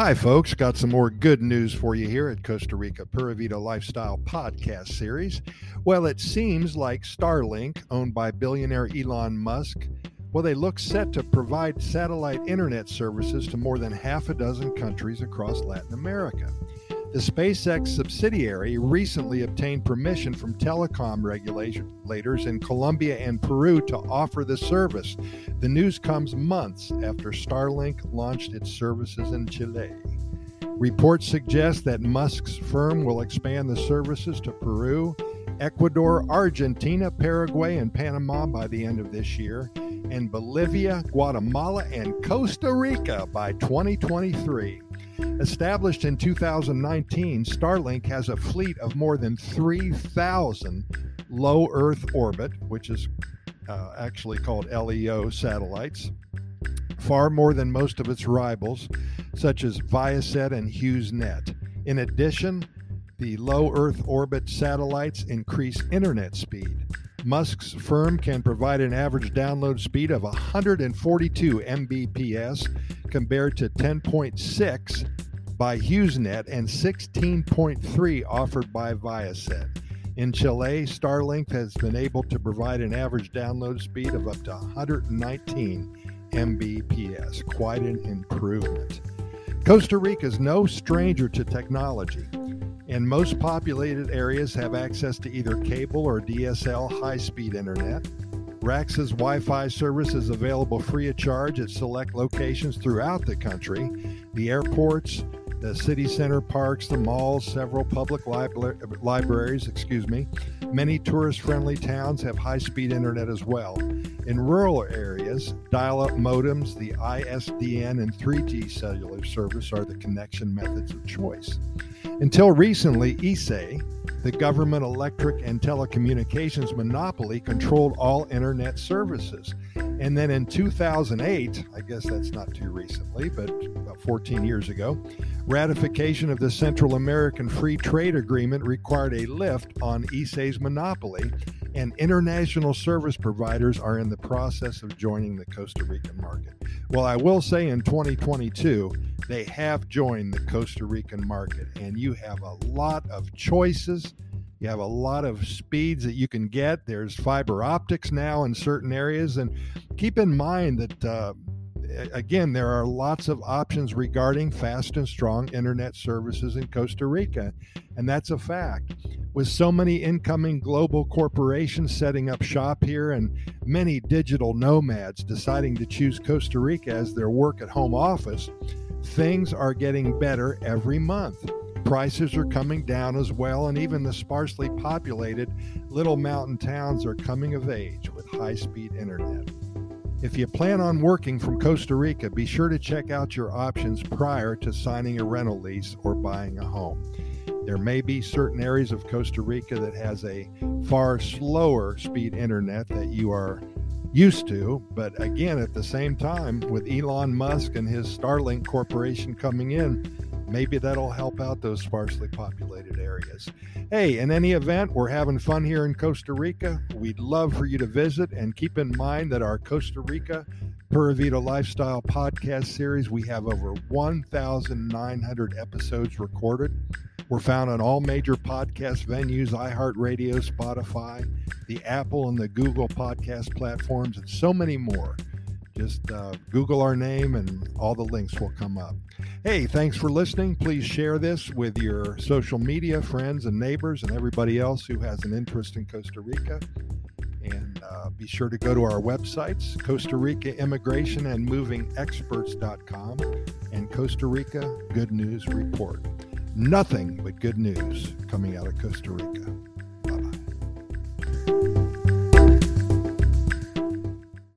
Hi, folks. Got some more good news for you here at Costa Rica Pura Vida Lifestyle Podcast Series. Well, it seems like Starlink, owned by billionaire Elon Musk, well, they look set to provide satellite internet services to more than half a dozen countries across Latin America. The SpaceX subsidiary recently obtained permission from telecom regulators in Colombia and Peru to offer the service. The news comes months after Starlink launched its services in Chile. Reports suggest that Musk's firm will expand the services to Peru, Ecuador, Argentina, Paraguay, and Panama by the end of this year, and Bolivia, Guatemala, and Costa Rica by 2023. Established in 2019, Starlink has a fleet of more than 3,000 low Earth orbit, which is uh, actually called LEO satellites, far more than most of its rivals, such as Viasat and HughesNet. In addition, the low Earth orbit satellites increase internet speed. Musk's firm can provide an average download speed of 142 Mbps compared to 10.6 by HughesNet and 16.3 offered by Viasat. In Chile, Starlink has been able to provide an average download speed of up to 119 Mbps. Quite an improvement. Costa Rica is no stranger to technology, and most populated areas have access to either cable or DSL high speed internet. RACSA's Wi Fi service is available free of charge at select locations throughout the country. The airports, the city center parks, the malls, several public libra- libraries, excuse me. Many tourist friendly towns have high speed internet as well. In rural areas, dial up modems, the ISDN, and 3G cellular service are the connection methods of choice. Until recently, ICE, the government electric and telecommunications monopoly, controlled all internet services. And then in 2008, I guess that's not too recently, but about 14 years ago, ratification of the Central American Free Trade Agreement required a lift on ICE's monopoly, and international service providers are in the process of joining the Costa Rican market. Well, I will say in 2022, they have joined the Costa Rican market, and you have a lot of choices. You have a lot of speeds that you can get. There's fiber optics now in certain areas. And keep in mind that uh, again, there are lots of options regarding fast and strong internet services in Costa Rica, and that's a fact. With so many incoming global corporations setting up shop here and many digital nomads deciding to choose Costa Rica as their work at home office, things are getting better every month. Prices are coming down as well, and even the sparsely populated little mountain towns are coming of age with high speed internet. If you plan on working from Costa Rica, be sure to check out your options prior to signing a rental lease or buying a home. There may be certain areas of Costa Rica that has a far slower speed internet that you are used to, but again, at the same time, with Elon Musk and his Starlink Corporation coming in, maybe that'll help out those sparsely populated areas. Hey, in any event, we're having fun here in Costa Rica. We'd love for you to visit and keep in mind that our Costa Rica Pura Vida Lifestyle podcast series, we have over 1,900 episodes recorded. We're found on all major podcast venues iHeartRadio, Spotify, the Apple and the Google podcast platforms, and so many more. Just uh, Google our name and all the links will come up. Hey, thanks for listening. Please share this with your social media friends and neighbors and everybody else who has an interest in Costa Rica. And uh, be sure to go to our websites, Costa Rica Immigration and Moving Experts.com and Costa Rica Good News Report. Nothing but good news coming out of Costa Rica.